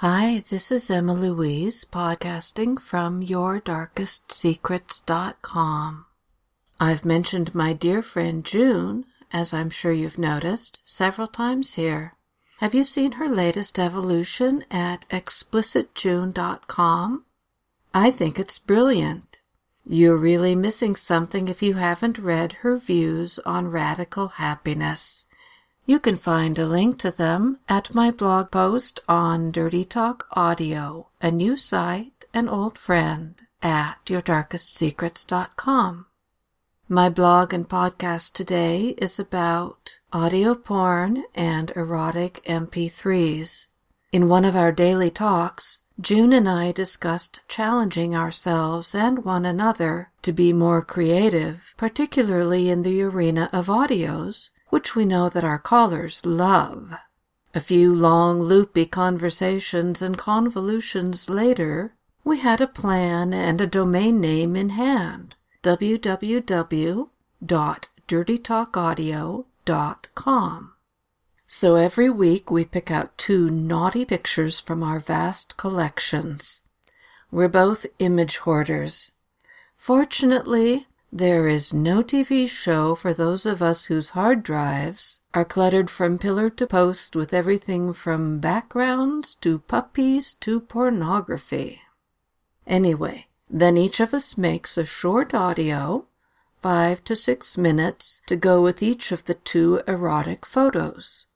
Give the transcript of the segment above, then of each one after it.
Hi, this is Emma Louise podcasting from YourDarkestSecrets.com. I've mentioned my dear friend June, as I'm sure you've noticed, several times here. Have you seen her latest evolution at explicitjune.com? I think it's brilliant. You're really missing something if you haven't read her views on radical happiness. You can find a link to them at my blog post on Dirty Talk Audio, a new site, an old friend, at yourdarkestsecrets.com. My blog and podcast today is about audio porn and erotic MP3s. In one of our daily talks, June and I discussed challenging ourselves and one another to be more creative, particularly in the arena of audios, which we know that our callers love. A few long, loopy conversations and convolutions later, we had a plan and a domain name in hand www.dirtytalkaudio.com. So every week we pick out two naughty pictures from our vast collections. We're both image hoarders. Fortunately, there is no TV show for those of us whose hard drives are cluttered from pillar to post with everything from backgrounds to puppies to pornography. Anyway, then each of us makes a short audio, five to six minutes, to go with each of the two erotic photos.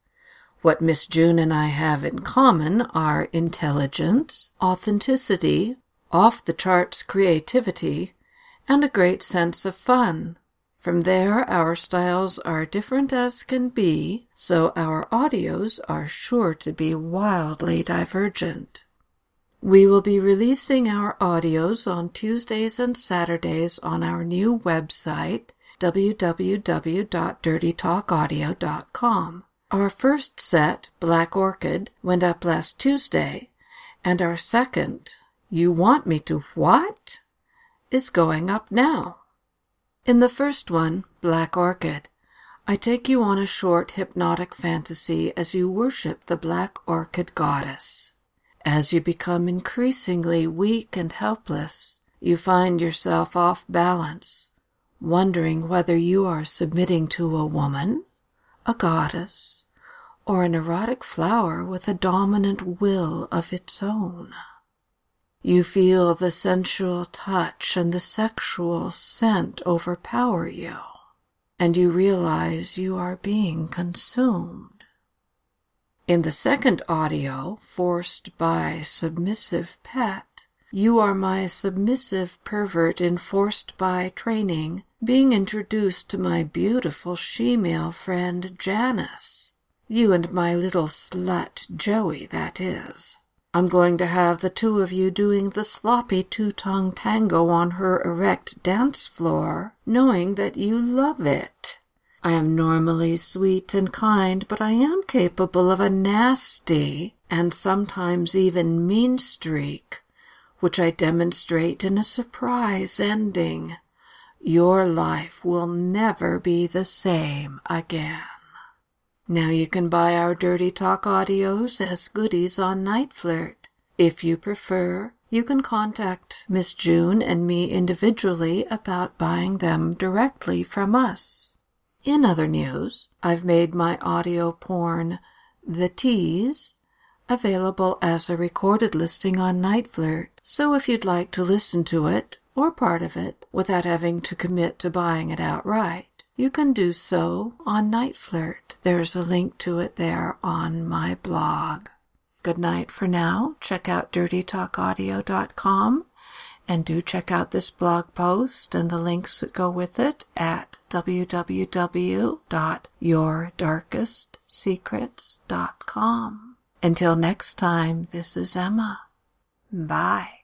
What Miss June and I have in common are intelligence, authenticity, off the charts creativity, and a great sense of fun. From there, our styles are different as can be, so our audios are sure to be wildly divergent. We will be releasing our audios on Tuesdays and Saturdays on our new website, www.dirtytalkaudio.com. Our first set, Black Orchid, went up last Tuesday, and our second, You Want Me to What? Is going up now. In the first one, Black Orchid, I take you on a short hypnotic fantasy as you worship the Black Orchid goddess. As you become increasingly weak and helpless, you find yourself off balance, wondering whether you are submitting to a woman, a goddess, or an erotic flower with a dominant will of its own. You feel the sensual touch and the sexual scent overpower you, and you realize you are being consumed. In the second audio, Forced by Submissive Pet, you are my submissive pervert enforced by training, being introduced to my beautiful she-male friend Janice. You and my little slut, Joey, that is. I'm going to have the two of you doing the sloppy two-tongue tango on her erect dance floor, knowing that you love it. I am normally sweet and kind, but I am capable of a nasty and sometimes even mean streak, which I demonstrate in a surprise ending. Your life will never be the same again. Now you can buy our Dirty Talk audios as goodies on NiteFlirt. If you prefer, you can contact Miss June and me individually about buying them directly from us. In other news, I've made my audio porn, The Tease, available as a recorded listing on NiteFlirt, so if you'd like to listen to it, or part of it, without having to commit to buying it outright, you can do so on NiteFlirt. There's a link to it there on my blog. Good night for now. Check out dirtytalkaudio.com and do check out this blog post and the links that go with it at www.yourdarkestsecrets.com. Until next time, this is Emma. Bye.